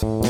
Mm-hmm.